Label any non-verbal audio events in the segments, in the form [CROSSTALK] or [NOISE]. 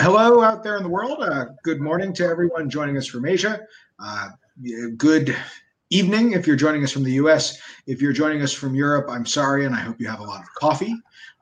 hello out there in the world. Uh, good morning to everyone joining us from Asia. Uh, good evening if you're joining us from the US. If you're joining us from Europe, I'm sorry, and I hope you have a lot of coffee.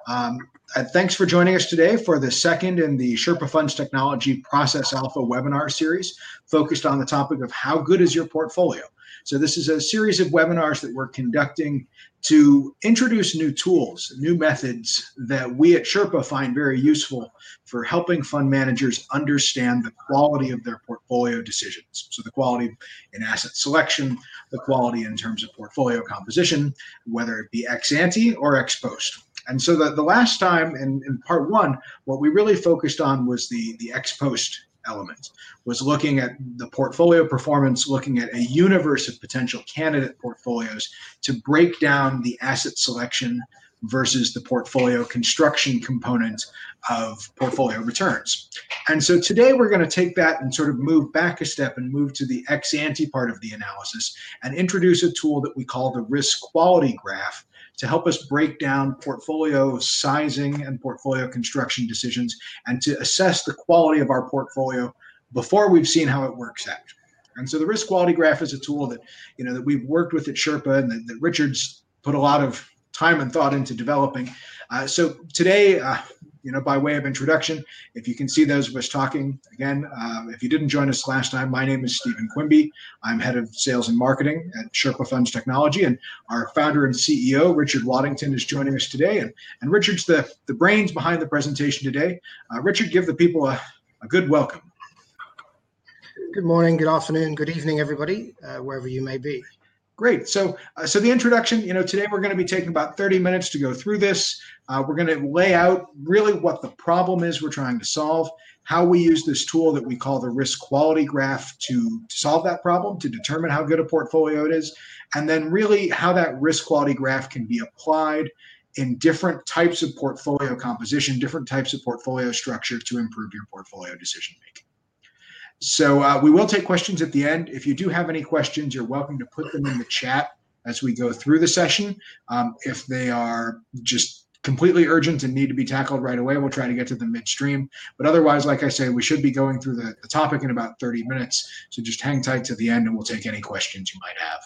Um, uh, thanks for joining us today for the second in the Sherpa Funds Technology Process Alpha webinar series focused on the topic of how good is your portfolio? So, this is a series of webinars that we're conducting to introduce new tools, new methods that we at Sherpa find very useful for helping fund managers understand the quality of their portfolio decisions. So, the quality in asset selection, the quality in terms of portfolio composition, whether it be ex ante or ex post. And so the, the last time in, in part one, what we really focused on was the, the ex post element was looking at the portfolio performance looking at a universe of potential candidate portfolios to break down the asset selection versus the portfolio construction component of portfolio returns. And so today we're going to take that and sort of move back a step and move to the ex ante part of the analysis and introduce a tool that we call the risk quality graph to help us break down portfolio sizing and portfolio construction decisions and to assess the quality of our portfolio before we've seen how it works out. And so the risk quality graph is a tool that you know that we've worked with at Sherpa and that, that Richard's put a lot of time and thought into developing. Uh, so today, uh, you know, by way of introduction, if you can see those of us talking again, uh, if you didn't join us last time, my name is Stephen Quimby. I'm head of sales and marketing at Sherpa Funds Technology, and our founder and CEO Richard Waddington is joining us today. And and Richard's the the brains behind the presentation today. Uh, Richard, give the people a, a good welcome. Good morning, good afternoon, good evening, everybody, uh, wherever you may be. Great. So, uh, so the introduction. You know, today we're going to be taking about 30 minutes to go through this. Uh, we're going to lay out really what the problem is we're trying to solve, how we use this tool that we call the risk quality graph to, to solve that problem, to determine how good a portfolio it is, and then really how that risk quality graph can be applied in different types of portfolio composition, different types of portfolio structure to improve your portfolio decision making. So uh, we will take questions at the end. If you do have any questions, you're welcome to put them in the chat as we go through the session. Um, if they are just completely urgent and need to be tackled right away, we'll try to get to them midstream. But otherwise, like I say, we should be going through the, the topic in about 30 minutes. So just hang tight to the end and we'll take any questions you might have.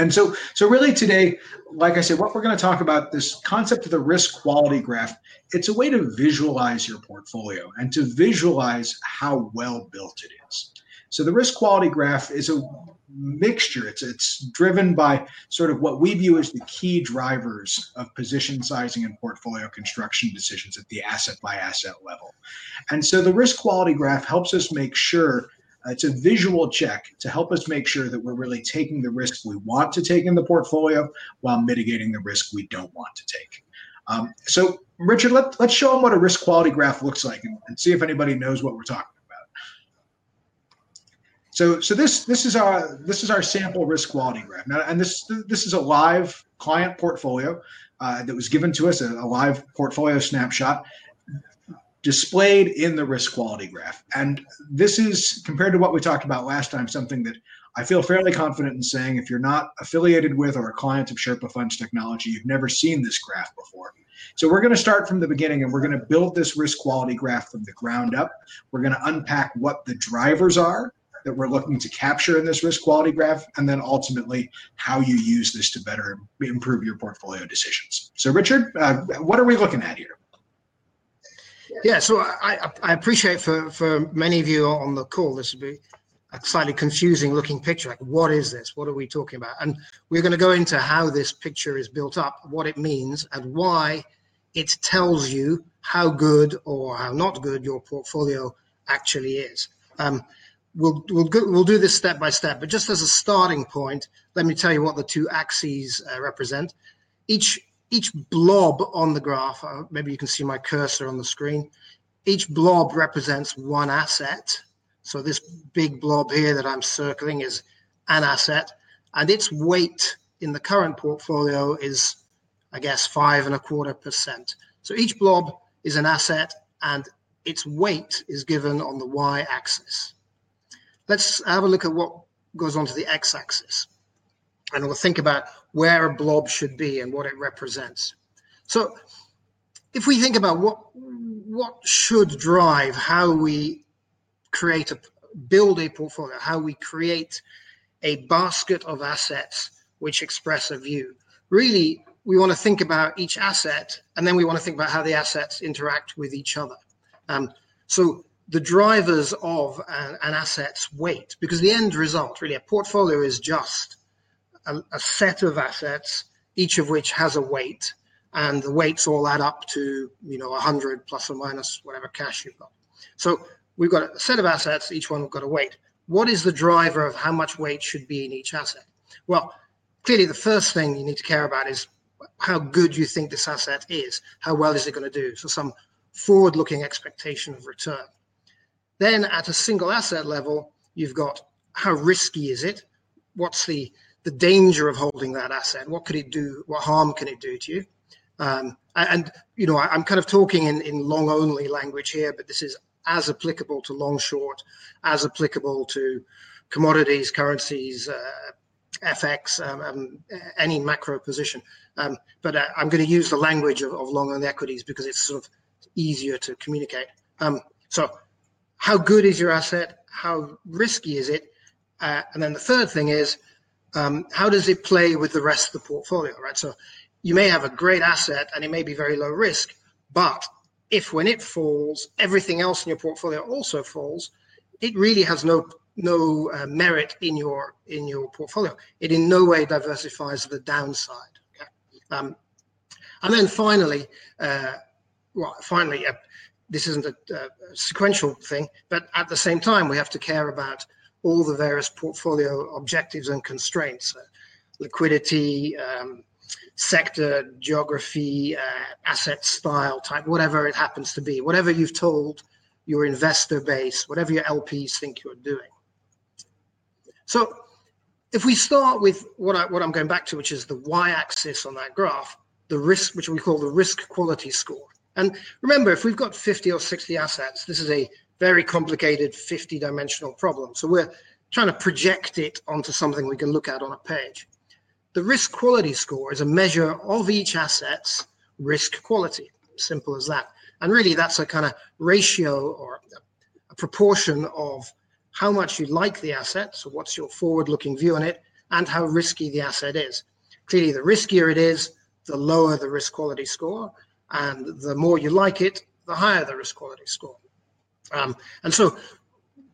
And so, so really today, like I said, what we're going to talk about this concept of the risk quality graph. It's a way to visualize your portfolio and to visualize how well built it is. So the risk quality graph is a mixture. It's it's driven by sort of what we view as the key drivers of position sizing and portfolio construction decisions at the asset by asset level. And so the risk quality graph helps us make sure it's a visual check to help us make sure that we're really taking the risk we want to take in the portfolio while mitigating the risk we don't want to take. Um, so, Richard, let, let's show them what a risk quality graph looks like and, and see if anybody knows what we're talking about. So, so this this is our this is our sample risk quality graph. Now, and this this is a live client portfolio uh, that was given to us, a, a live portfolio snapshot displayed in the risk quality graph. And this is compared to what we talked about last time, something that I feel fairly confident in saying if you're not affiliated with or a client of Sherpa Funds Technology, you've never seen this graph before. So we're going to start from the beginning and we're going to build this risk quality graph from the ground up. We're going to unpack what the drivers are that we're looking to capture in this risk quality graph, and then ultimately how you use this to better improve your portfolio decisions. So, Richard, uh, what are we looking at here? Yeah, so I, I appreciate for, for many of you on the call, this would be a slightly confusing looking picture. Like, what is this? What are we talking about? And we're going to go into how this picture is built up, what it means, and why it tells you how good or how not good your portfolio actually is. Um, we'll we'll go, we'll do this step by step, but just as a starting point, let me tell you what the two axes uh, represent. Each each blob on the graph, uh, maybe you can see my cursor on the screen, each blob represents one asset. So this big blob here that I'm circling is an asset, and its weight in the current portfolio is, I guess, five and a quarter percent. So each blob is an asset, and its weight is given on the y-axis. Let's have a look at what goes on to the x-axis and we'll think about where a blob should be and what it represents. So if we think about what what should drive how we create a build a portfolio, how we create a basket of assets which express a view. Really, we want to think about each asset, and then we want to think about how the assets interact with each other. Um, so the drivers of an, an, asset's weight, because the end result, really, a portfolio is just a, a set of assets, each of which has a weight, and the weights all add up to you know 100 plus or minus whatever cash you've got. So we've got a set of assets, each one we've got a weight. What is the driver of how much weight should be in each asset? Well, clearly the first thing you need to care about is how good you think this asset is. How well is it going to do? So some forward-looking expectation of return. Then at a single asset level, you've got how risky is it? What's the the danger of holding that asset? What could it do? What harm can it do to you? Um, and you know, I, am kind of talking in, in long only language here, but this is as applicable to long short, as applicable to commodities, currencies, uh, FX, um, um, any macro position. Um, but uh, I'm going to use the language of, of long only equities because it's sort of easier to communicate. Um, so, how good is your asset? How risky is it? Uh, and then the third thing is, how does it play with the rest of the portfolio, right? So, you may have a great asset and it may be very low risk, but if when it falls, everything else in your portfolio also falls, it really has no no uh, merit in your in your portfolio. It in no way diversifies the downside. Okay? Um, and then finally, uh, well, finally, uh, this isn't a, a, sequential thing, but at the same time, we have to care about all the various portfolio objectives and constraints, uh, liquidity, um, sector, geography, uh, asset style type, whatever it happens to be, whatever you've told your investor base, whatever your LPs think you're doing. So if we start with what, I, what I'm going back to, which is the y-axis on that graph, the risk, which we call the risk quality score. And remember, if we've got 50 or 60 assets, this is a very complicated 50 dimensional problem. So we're trying to project it onto something we can look at on a page. The risk quality score is a measure of each asset's risk quality. Simple as that. And really, that's a kind of ratio or a proportion of how much you like the asset. So, what's your forward looking view on it, and how risky the asset is. Clearly, the riskier it is, the lower the risk quality score. And the more you like it, the higher the risk quality score. Um, and so,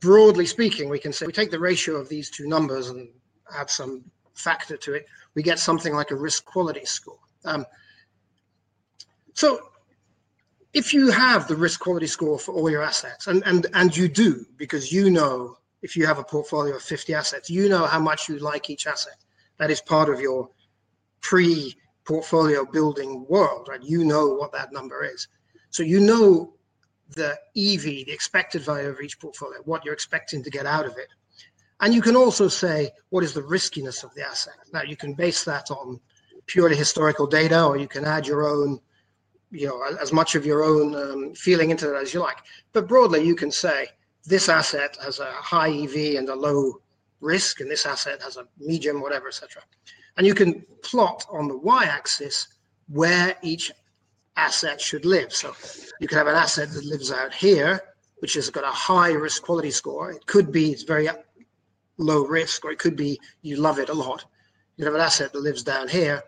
broadly speaking, we can say we take the ratio of these two numbers and add some factor to it, we get something like a risk quality score. Um, so, if you have the risk quality score for all your assets, and, and, and you do, because you know if you have a portfolio of 50 assets, you know how much you like each asset. That is part of your pre portfolio building world, right? You know what that number is. So you know the EV, the expected value of each portfolio, what you're expecting to get out of it. And you can also say, what is the riskiness of the asset? Now, you can base that on purely historical data, or you can add your own, you know, as much of your own um, feeling into it as you like. But broadly, you can say this asset has a high EV and a low risk, and this asset has a medium, whatever, etc. And you can plot on the y-axis where each asset should live. So you could have an asset that lives out here, which has got a high risk quality score. It could be it's very low risk, or it could be you love it a lot. You have an asset that lives down here,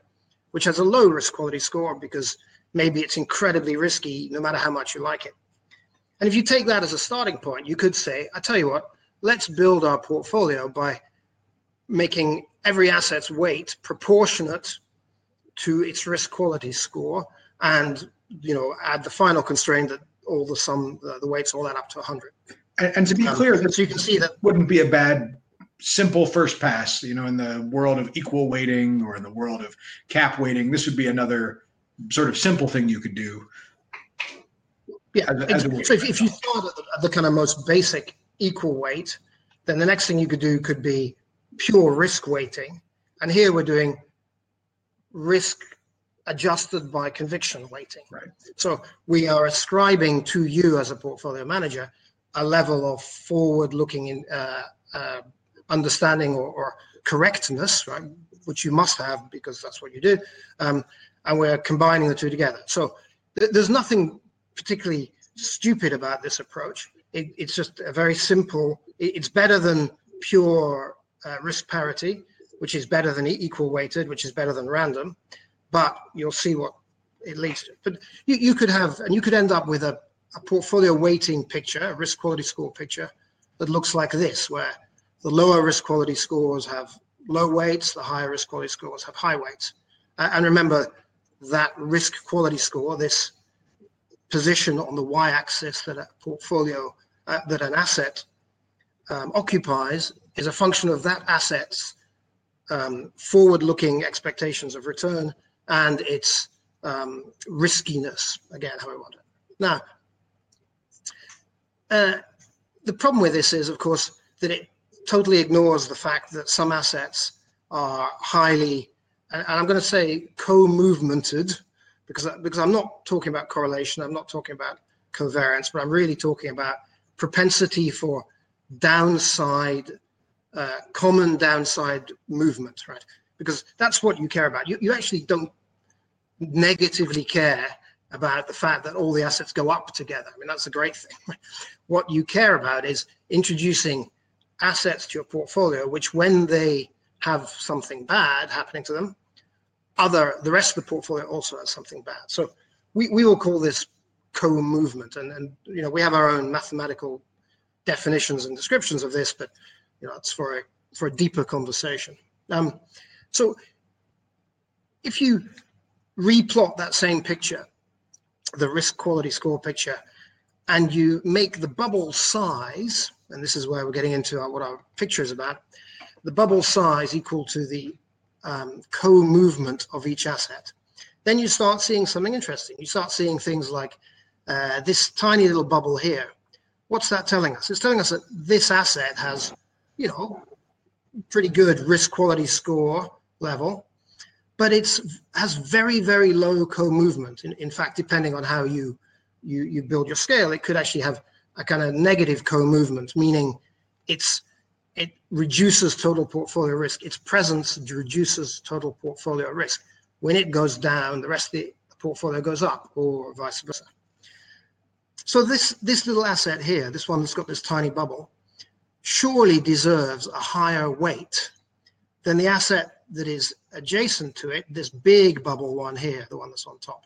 which has a low risk quality score because maybe it's incredibly risky no matter how much you like it. And if you take that as a starting point, you could say, I tell you what, let's build our portfolio by making every asset's weight proportionate to its risk quality score and you know add the final constraint that all the sum the, the weights all add up to 100 and, and to be um, clear so you can see that wouldn't be a bad simple first pass you know in the world of equal weighting or in the world of cap weighting. This would be another sort of simple thing you could do. Yeah as, as so if, if, you start at the, at the, kind of most basic equal weight then the next thing you could do could be pure risk weighting. And here we're doing risk adjusted by conviction weighting right so we are ascribing to you as a portfolio manager a level of forward looking in uh, uh, understanding or, or, correctness, right, which you must have because that's what you do, um, and we're combining the two together. So th- there's nothing particularly stupid about this approach. It, it's just a very simple. It, it's better than pure uh, risk parity, which is better than equal weighted, which is better than random. But you'll see what it leads to. But you, you could have, and you could end up with a, a portfolio weighting picture, a risk quality score picture that looks like this, where the lower risk quality scores have low weights, the higher risk quality scores have high weights. And remember that risk quality score, this position on the y-axis that a portfolio, uh, that an asset um, occupies, is a function of that asset's um, forward-looking expectations of return and its um, riskiness, again, how we want it. Now, uh, the problem with this is, of course, that it totally ignores the fact that some assets are highly, and I'm going to say co-movemented, because because I'm not talking about correlation, I'm not talking about covariance, but I'm really talking about propensity for downside, uh, common downside movement, right? Because that's what you care about. You you actually don't negatively care about the fact that all the assets go up together. I mean, that's a great thing. [LAUGHS] what you care about is introducing assets to your portfolio, which when they have something bad happening to them, other the rest of the portfolio also has something bad. So we, we will call this co-movement. And, and you know, we have our own mathematical definitions and descriptions of this, but you know, it's for a for a deeper conversation. Um, so if you replot that same picture, the risk quality score picture, and you make the bubble size and this is where we're getting into what our picture is about, the bubble size equal to the um, co-movement of each asset, then you start seeing something interesting. You start seeing things like uh, this tiny little bubble here. What's that telling us? It's telling us that this asset has, you know, pretty good risk quality score level, but it's has very very low co-movement. In, in fact, depending on how you you you build your scale, it could actually have a kind of negative co-movement, meaning it's it reduces total portfolio risk. Its presence reduces total portfolio risk. When it goes down, the rest of the portfolio goes up, or vice versa. So this this little asset here, this one that's got this tiny bubble, surely deserves a higher weight than the asset that is adjacent to it, this big bubble one here, the one that's on top.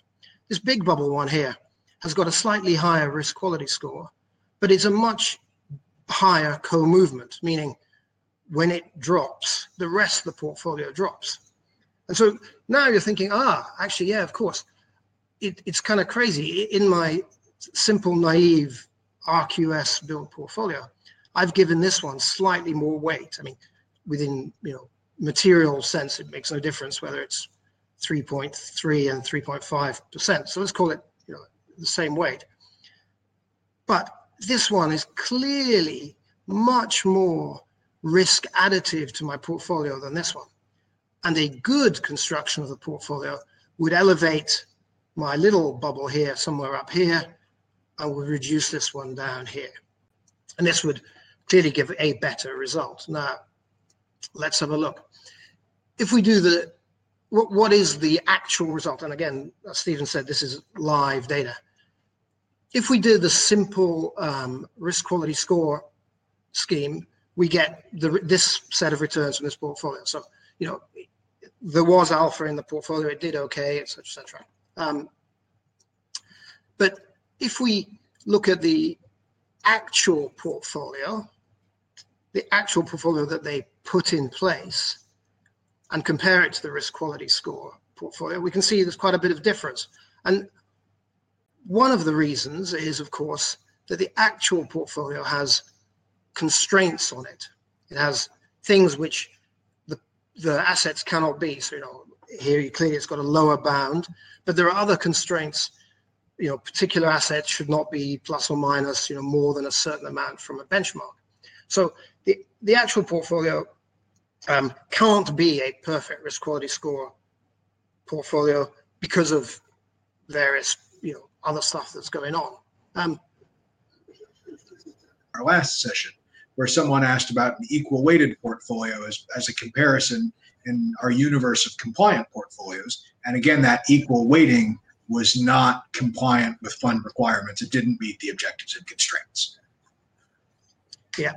This big bubble one here has got a slightly higher risk quality score but it's a much higher co-movement, meaning when it drops, the rest of the portfolio drops. And so now you're thinking, ah, actually, yeah, of course. It, it's kind of crazy. In my simple, naive RQS build portfolio, I've given this one slightly more weight. I mean, within you know material sense, it makes no difference whether it's 3.3 and 3.5 percent. So let's call it you know the same weight. But this one is clearly much more risk additive to my portfolio than this one. And a good construction of the portfolio would elevate my little bubble here somewhere up here and would reduce this one down here. And this would clearly give a better result. Now, let's have a look. If we do the, what, what is the actual result? And again, as Stephen said, this is live data if we do the simple um, risk quality score scheme, we get the, this set of returns from this portfolio. So, you know, there was alpha in the portfolio, it did okay, etc., etc. Um, but if we look at the actual portfolio, the actual portfolio that they put in place, and compare it to the risk quality score portfolio, we can see there's quite a bit of difference. And one of the reasons is, of course, that the actual portfolio has constraints on it. It has things which the, the assets cannot be. So, you know, here you clearly it's got a lower bound, but there are other constraints. You know, particular assets should not be plus or minus, you know, more than a certain amount from a benchmark. So the, the actual portfolio um, can't be a perfect risk quality score portfolio because of various, you know, other stuff that's going on. Um, Our last session, where someone asked about an equal weighted portfolio as, as a comparison in our universe of compliant portfolios. And again, that equal weighting was not compliant with fund requirements. It didn't meet the objectives and constraints. Yeah.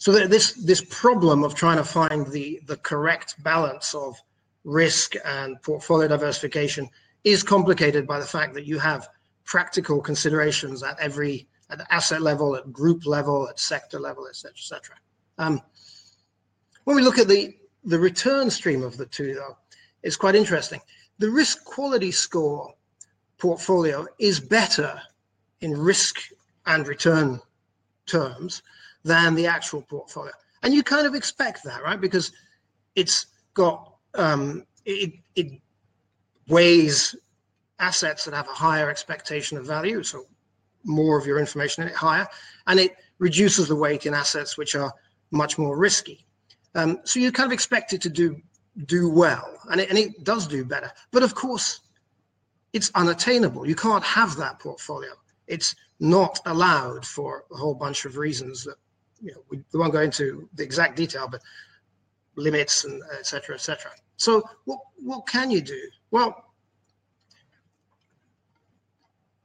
So this this problem of trying to find the the correct balance of risk and portfolio diversification is complicated by the fact that you have practical considerations at every at asset level, at group level, at sector level, etc., etc. Um, when we look at the the return stream of the two, though, it's quite interesting. The risk quality score portfolio is better in risk and return terms than the actual portfolio, and you kind of expect that, right? Because it's got um, it, it weighs assets that have a higher expectation of value, so more of your information in it higher, and it reduces the weight in assets which are much more risky. Um, so you kind of expect it to do do well, and it, and it does do better. But of course, it's unattainable. You can't have that portfolio. It's not allowed for a whole bunch of reasons that you know we, won't go into the exact detail, but limits and etc. etc. So what what can you do? Well,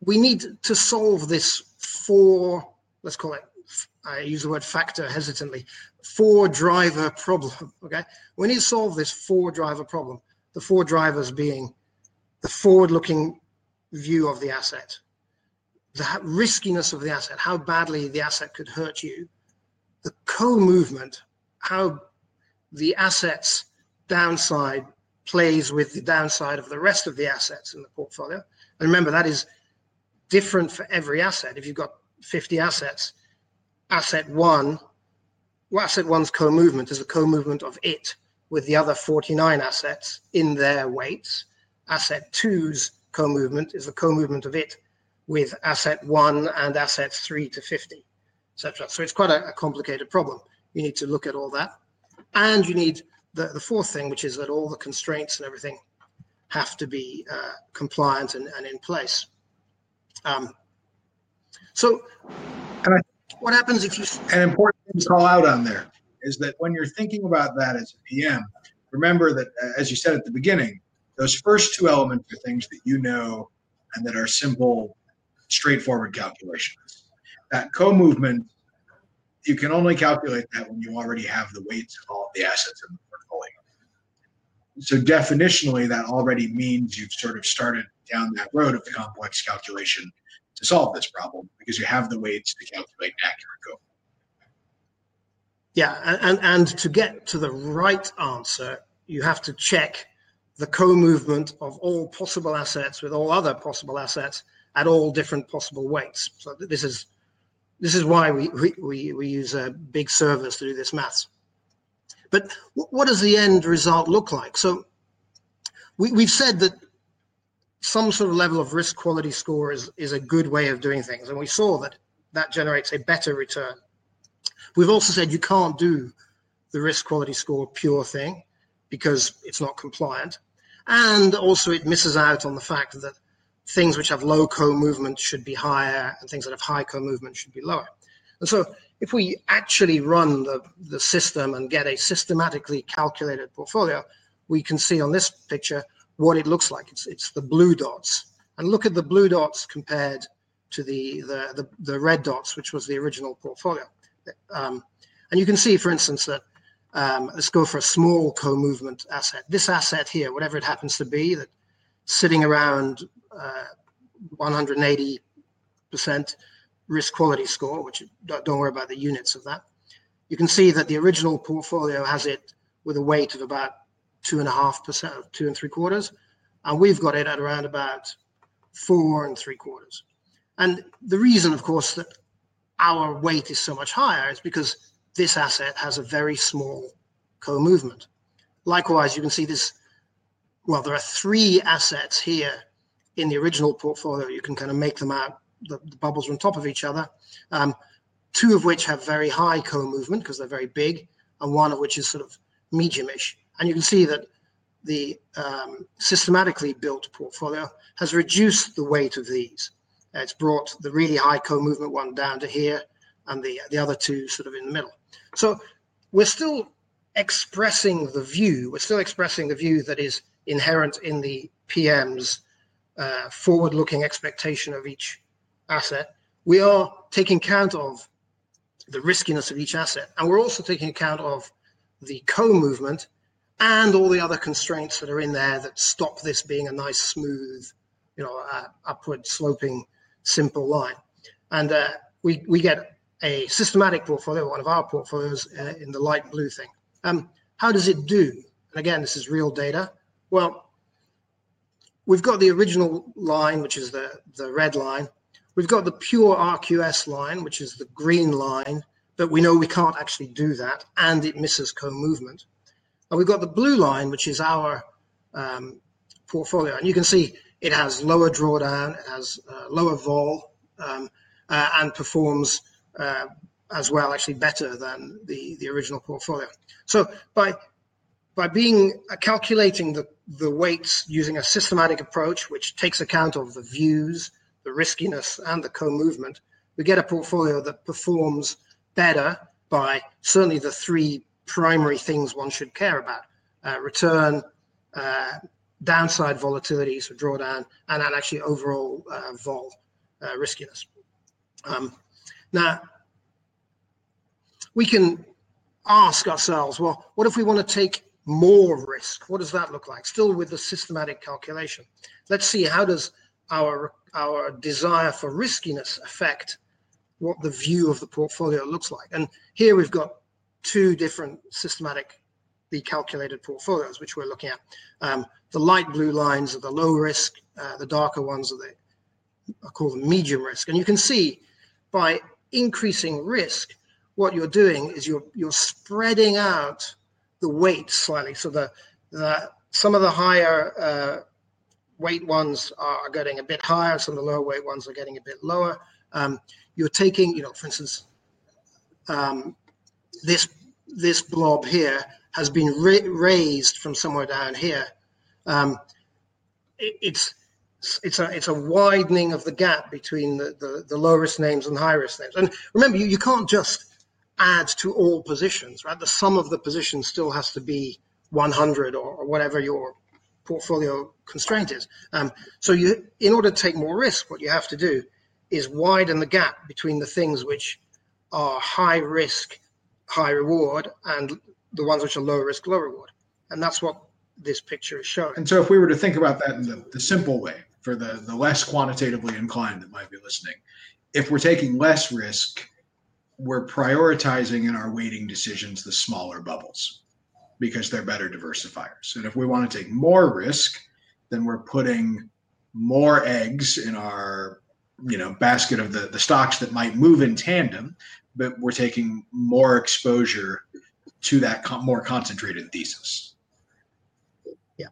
we need to solve this four, let's call it, I use the word factor hesitantly, four driver problem. [LAUGHS] Okay. We need to solve this four driver problem. The four drivers being the forward looking view of the asset, the riskiness of the asset, how badly the asset could hurt you, the co movement, how the asset's downside plays with the downside of the rest of the assets in the portfolio. And remember, that is different for every asset. If you've got 50 assets, asset one, well, asset one's co-movement is the co-movement of it with the other 49 assets in their weights. Asset two's co-movement is the co-movement of it with asset one and assets three to 50, etc. So it's quite a, a, complicated problem. You need to look at all that. And you need the, the fourth thing, which is that all the constraints and everything have to be uh, compliant and, and in place. Um, so, I, what happens if you? An important thing to call out on there is that when you're thinking about that as a PM, remember that uh, as you said at the beginning, those first two elements are things that you know and that are simple, straightforward calculations. That co-movement, you can only calculate that when you already have the weights of all the assets in the portfolio. So definitionally, that already means you've sort of started down that road of the complex calculation to solve this problem because you have the weights to calculate accurate code. Yeah, and, and to get to the right answer, you have to check the co-movement of all possible assets with all other possible assets at all different possible weights. So this is this is why we we, we use a big servers to do this maths. But what does the end result look like? So we, we've said that some sort of level of risk quality score is, is a good way of doing things. And we saw that that generates a better return. We've also said you can't do the risk quality score pure thing because it's not compliant. And also it misses out on the fact that things which have low co-movement should be higher and things that have high co-movement should be lower. And so if we actually run the, the system and get a systematically calculated portfolio, we can see on this picture what it looks like. It's it's the blue dots, and look at the blue dots compared to the the the, the red dots, which was the original portfolio. Um, and you can see, for instance, that um, let's go for a small co-movement asset. This asset here, whatever it happens to be, that sitting around Uh, 180 percent risk quality score, which don't worry about the units of that. You can see that the original portfolio has it with a weight of about two and a half percent, two and three quarters, and we've got it at around about four and three quarters. And the reason, of course, that our weight is so much higher is because this asset has a very small co-movement. Likewise, you can see this. Well, there are three assets here in the original portfolio. You can kind of make them out. The, the bubbles are on top of each other. Um, two of which have very high co-movement because they're very big, and one of which is sort of mediumish. And you can see that the um, systematically built portfolio has reduced the weight of these. It's brought the really high co-movement one down to here and the, the other two sort of in the middle. So we're still expressing the view, we're still expressing the view that is inherent in the PM's uh, forward-looking expectation of each asset. We are taking account of the riskiness of each asset, and we're also taking account of the co-movement and all the other constraints that are in there that stop this being a nice, smooth, you know, uh, upward sloping, simple line. And uh, we we get a systematic portfolio, one of our portfolios, uh, in the light blue thing. Um, how does it do? And again, this is real data. Well, we've got the original line, which is the the red line. We've got the pure RQS line, which is the green line, but we know we can't actually do that, and it misses co-movement. And we've got the blue line, which is our um, portfolio. And you can see it has lower drawdown, it has uh, lower vol, um, uh, and performs uh, as well, actually better than the, the original portfolio. So by by being uh, calculating the, the weights using a systematic approach, which takes account of the views, the riskiness, and the co-movement, we get a portfolio that performs better by certainly the three primary things one should care about uh, return, uh, downside volatility, so drawdown, and, and actually overall uh, vol uh, riskiness. Um, now, we can ask ourselves, well, what if we want to take more risk? What does that look like? Still with the systematic calculation. Let's see how does our our desire for riskiness affect what the view of the portfolio looks like. And here we've got two different systematic the calculated portfolios, which we're looking at. Um, the light blue lines are the low risk, uh, the darker ones are the I call them medium risk. And you can see by increasing risk, what you're doing is you're you're spreading out the weight slightly. So the the some of the higher uh, weight ones are getting a bit higher, some of the lower weight ones are getting a bit lower. Um, you're taking, you know, for instance, um, this this blob here has been ra- raised from somewhere down here. Um, it, it's it's a it's a widening of the gap between the, the, the low risk names and high risk names. And remember, you, you can't just add to all positions, right? The sum of the positions still has to be 100 or, or whatever your portfolio constraint is. Um, so you, in order to take more risk, what you have to do is widen the gap between the things which are high risk high reward and the ones which are low risk, low reward. And that's what this picture is showing. And so if we were to think about that in the, the simple way for the, the less quantitatively inclined that might be listening, if we're taking less risk, we're prioritizing in our weighting decisions the smaller bubbles because they're better diversifiers. And if we want to take more risk, then we're putting more eggs in our you know basket of the the stocks that might move in tandem but we're taking more exposure to that more concentrated thesis. Yeah,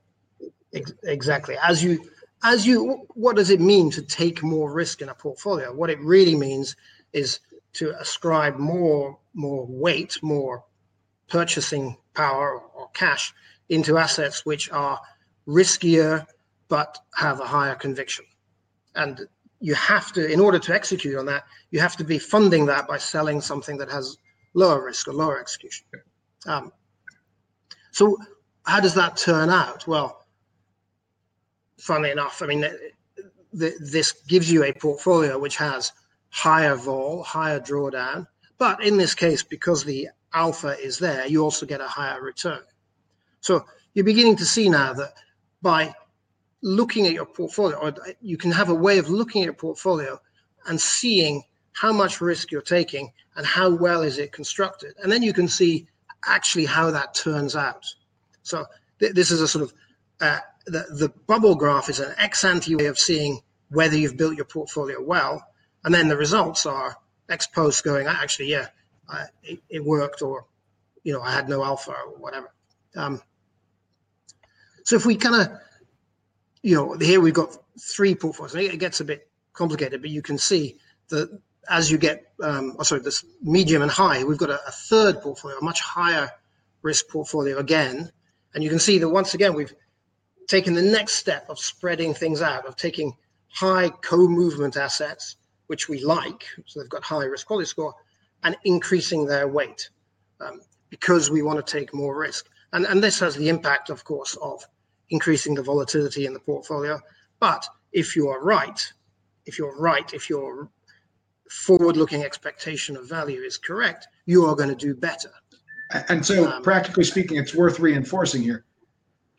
ex- exactly. As you, as you, what does it mean to take more risk in a portfolio? What it really means is to ascribe more, more weight, more purchasing power or cash into assets which are riskier but have a higher conviction. And you have to, in order to execute on that, you have to be funding that by selling something that has lower risk or lower execution. Um, so, how does that turn out? Well, funnily enough, I mean, the, this gives you a portfolio which has higher vol, higher drawdown, but in this case, because the alpha is there, you also get a higher return. So, you're beginning to see now that by looking at your portfolio, or you can have a way of looking at your portfolio and seeing how much risk you're taking and how well is it constructed. And then you can see actually how that turns out. So th- this is a sort of uh, the, the bubble graph is an ex ante way of seeing whether you've built your portfolio well. And then the results are ex post going, actually, yeah, I, it, it, worked, or, you know, I had no alpha or whatever. Um, so if we kind of you know, here we've got three portfolios. It gets a bit complicated, but you can see that as you get, um, oh, sorry, this medium and high, we've got a, a, third portfolio, a much higher risk portfolio again. And you can see that once again, we've taken the next step of spreading things out, of taking high co-movement assets, which we like, so they've got high risk quality score, and increasing their weight um, because we want to take more risk. And, and this has the impact, of course, of increasing the volatility in the portfolio. But if you are right, if you're right, if your forward-looking expectation of value is correct, you are going to do better. And so, um, practically speaking, it's worth reinforcing here.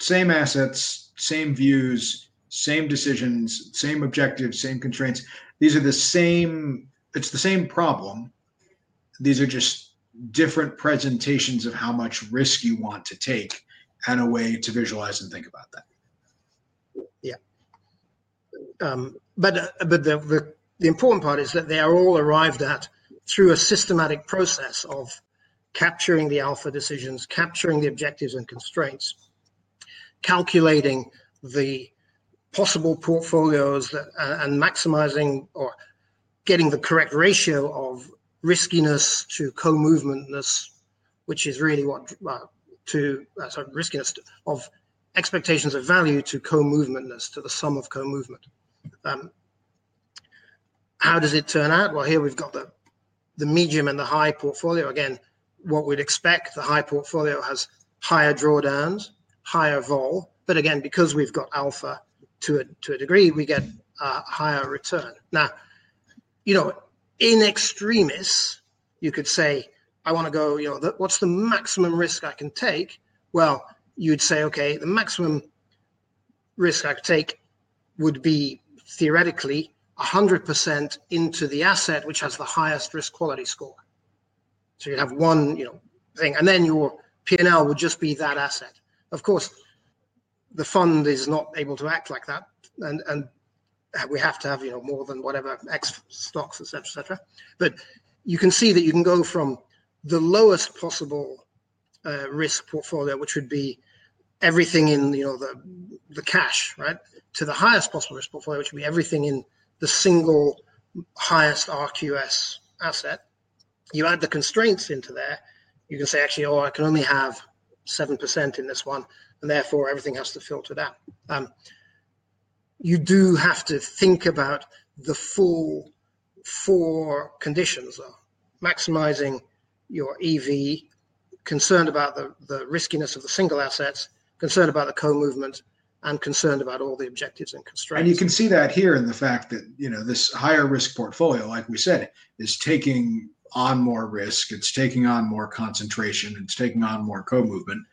Same assets, same views, same decisions, same objectives, same constraints. These are the same. It's the same problem. These are just different presentations of how much risk you want to take and a way to visualize and think about that. Yeah. Um, but uh, but the, the the important part is that they are all arrived at through a systematic process of capturing the alpha decisions, capturing the objectives and constraints, calculating the possible portfolios that, uh, and maximizing or getting the correct ratio of riskiness to co-movementness, which is really what uh, to uh, sorry, riskiness of expectations of value to co-movementness to the sum of co-movement. Um, how does it turn out? Well, here we've got the the medium and the high portfolio. Again, what we'd expect, the high portfolio has higher drawdowns, higher vol, but again, because we've got alpha to a to a degree, we get a higher return. Now, you know, in extremis, you could say, I want to go, you know, the, what's the maximum risk I can take? Well, you'd say, okay, the maximum risk I could take would be theoretically 100% into the asset which has the highest risk quality score. So you'd have one, you know, thing, and then your P&L would just be that asset. Of course, the fund is not able to act like that, and and we have to have you know more than whatever X stocks, etc., etc. But you can see that you can go from the lowest possible uh, risk portfolio, which would be everything in you know the the cash, right, to the highest possible risk portfolio, which would be everything in the single highest RQS asset. You add the constraints into there, you can say actually, oh, I can only have seven percent in this one, and therefore everything has to filter down. Um, you do have to think about the full four conditions though. Maximizing your EV, concerned about the, the riskiness of the single assets, concerned about the co-movement, and concerned about all the objectives and constraints. And you can see that here in the fact that you know this higher risk portfolio, like we said, is taking on more risk, it's taking on more concentration, it's taking on more co-movement,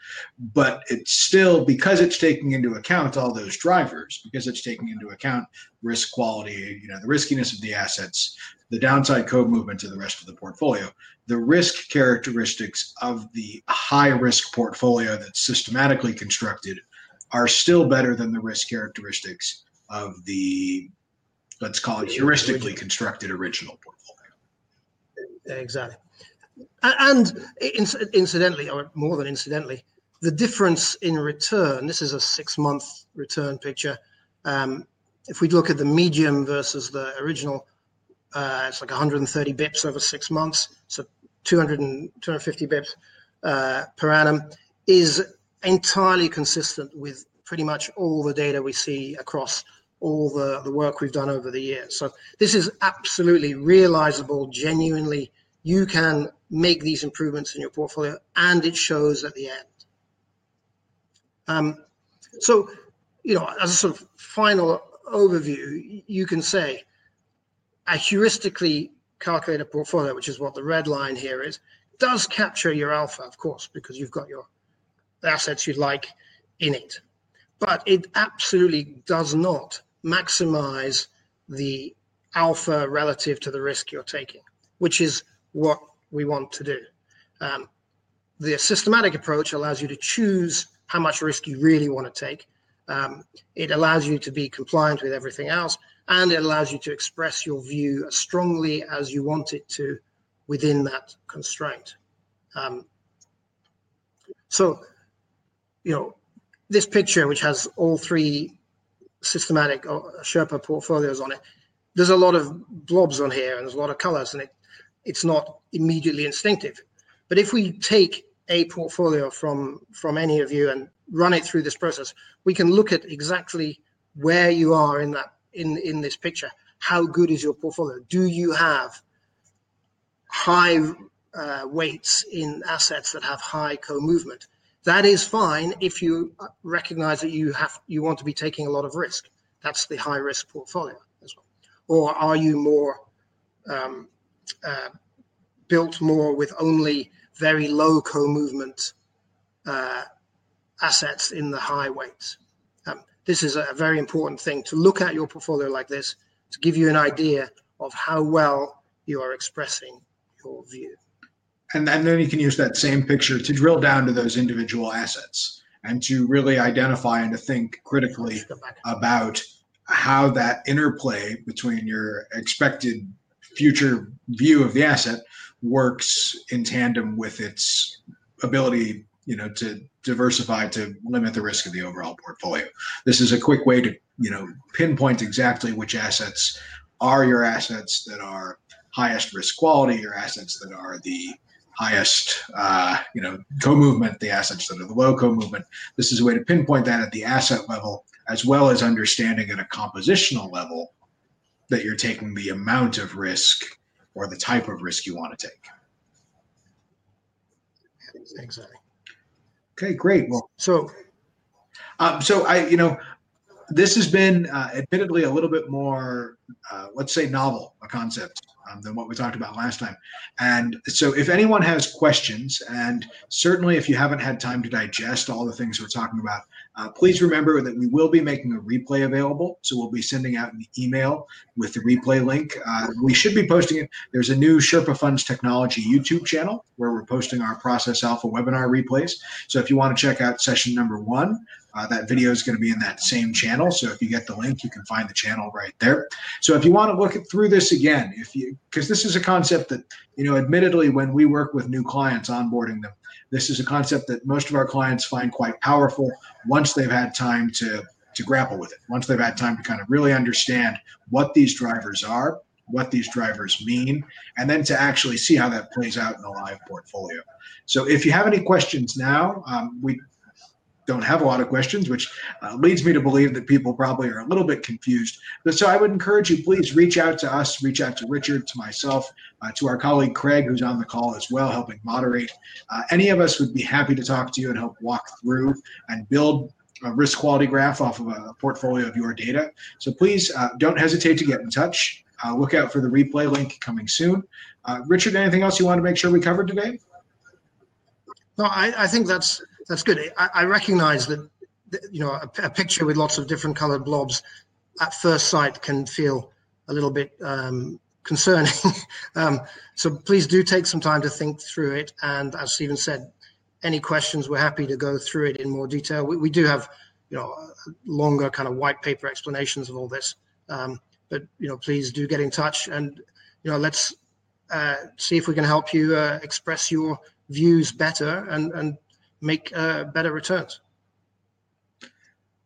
but it's still because it's taking into account all those drivers, because it's taking into account risk quality, you know, the riskiness of the assets, the downside co-movement to the rest of the portfolio, the risk characteristics of the high risk portfolio that's systematically constructed are still better than the risk characteristics of the let's call it heuristically constructed original portfolio. Exactly. And incidentally, or more than incidentally, the difference in return, this is a six month return picture. Um, if we look at the medium versus the original, uh, it's like 130 bips over six months, so 200 and 250 bips uh, per annum, is entirely consistent with pretty much all the data we see across all the, the work we've done over the years. So this is absolutely realizable, genuinely. You can make these improvements in your portfolio and it shows at the end. Um, so, you know, as a sort of final overview, you can say a heuristically calculated portfolio, which is what the red line here is, does capture your alpha, of course, because you've got your assets you'd like in it. But it absolutely does not maximize the alpha relative to the risk you're taking, which is what we want to do. Um, the systematic approach allows you to choose how much risk you really want to take. Um, it allows you to be compliant with everything else, and it allows you to express your view as strongly as you want it to within that constraint. Um, so, you know, this picture, which has all three systematic uh, Sherpa portfolios on it. There's a lot of blobs on here and there's a lot of colors and it, it's not immediately instinctive. But if we take a portfolio from, from any of you and run it through this process, we can look at exactly where you are in that in, in this picture. How good is your portfolio? Do you have high uh, weights in assets that have high co-movement? That is fine if you recognize that you have you want to be taking a lot of risk. That's the high risk portfolio as well. Or are you more um, uh, built more with only very low co-movement uh, assets in the high weights? Um, this is a very important thing to look at your portfolio like this to give you an idea of how well you are expressing your view. And, and then you can use that same picture to drill down to those individual assets and to really identify and to think critically about how that interplay between your expected future view of the asset works in tandem with its ability you know to diversify to limit the risk of the overall portfolio. This is a quick way to you know pinpoint exactly which assets are your assets that are highest risk quality your assets that are the highest uh, you know co-movement the assets that are the low co-movement. This is a way to pinpoint that at the asset level as well as understanding at a compositional level that you're taking the amount of risk or the type of risk you want to take. Exactly. Okay great. Well so um, so i you know this has been uh, admittedly a little bit more uh, let's say novel a concept um, than what we talked about last time. And so, if anyone has questions, and certainly if you haven't had time to digest all the things we're talking about, uh, please remember that we will be making a replay available. So, we'll be sending out an email with the replay link. Uh, we should be posting it. There's a new Sherpa Funds Technology YouTube channel where we're posting our Process Alpha webinar replays. So, if you want to check out session number one, uh, that video is going to be in that same channel. So if you get the link, you can find the channel right there. So if you want to look at, through this again, if you because this is a concept that you know, admittedly, when we work with new clients onboarding them, this is a concept that most of our clients find quite powerful once they've had time to to grapple with it. Once they've had time to kind of really understand what these drivers are, what these drivers mean, and then to actually see how that plays out in a live portfolio. So if you have any questions now, um, we don't have a lot of questions, which uh, leads me to believe that people probably are a little bit confused. But so I would encourage you, please reach out to us, reach out to Richard, to myself, uh, to our colleague Craig, who's on the call as well, helping moderate. Uh, any of us would be happy to talk to you and help walk through and build a risk quality graph off of a portfolio of your data. So please uh, don't hesitate to get in touch. Uh, look out for the replay link coming soon. Uh, Richard, anything else you want to make sure we covered today? No, I, I think that's that's good. I, I recognize that, you know, a, a, picture with lots of different colored blobs at first sight can feel a little bit um, concerning. [LAUGHS] um, so please do take some time to think through it. And as Stephen said, any questions, we're happy to go through it in more detail. We, we do have, you know, longer kind of white paper explanations of all this. Um, but, you know, please do get in touch and, you know, let's uh, see if we can help you uh, express your views better and, and make uh, better returns.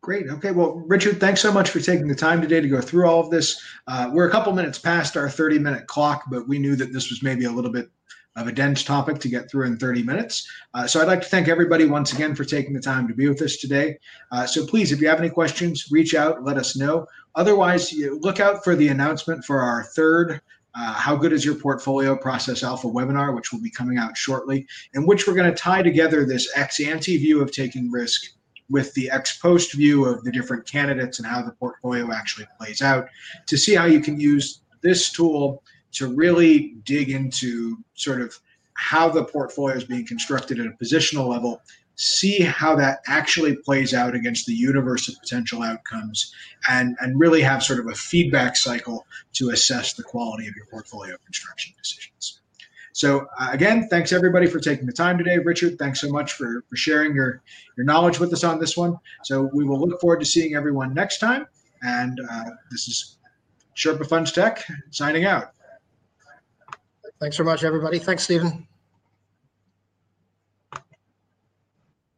Great. Okay. Well, Richard, thanks so much for taking the time today to go through all of this. Uh, we're a couple minutes past our 30 minute clock, but we knew that this was maybe a little bit of a dense topic to get through in 30 minutes. Uh, so I'd like to thank everybody once again for taking the time to be with us today. Uh, so please, if you have any questions, reach out, let us know. Otherwise, look out for the announcement for our third uh, How Good is Your Portfolio Process Alpha webinar, which will be coming out shortly, in which we're going to tie together this ex ante view of taking risk with the ex post view of the different candidates and how the portfolio actually plays out to see how you can use this tool to really dig into sort of how the portfolio is being constructed at a positional level see how that actually plays out against the universe of potential outcomes and, and really have sort of a feedback cycle to assess the quality of your portfolio construction decisions. So uh, again, thanks everybody for taking the time today. Richard, thanks so much for, for sharing your, your knowledge with us on this one. So we will look forward to seeing everyone next time. And uh, this is Sherpa Funds Tech signing out. Thanks so much, everybody. Thanks, Stephen.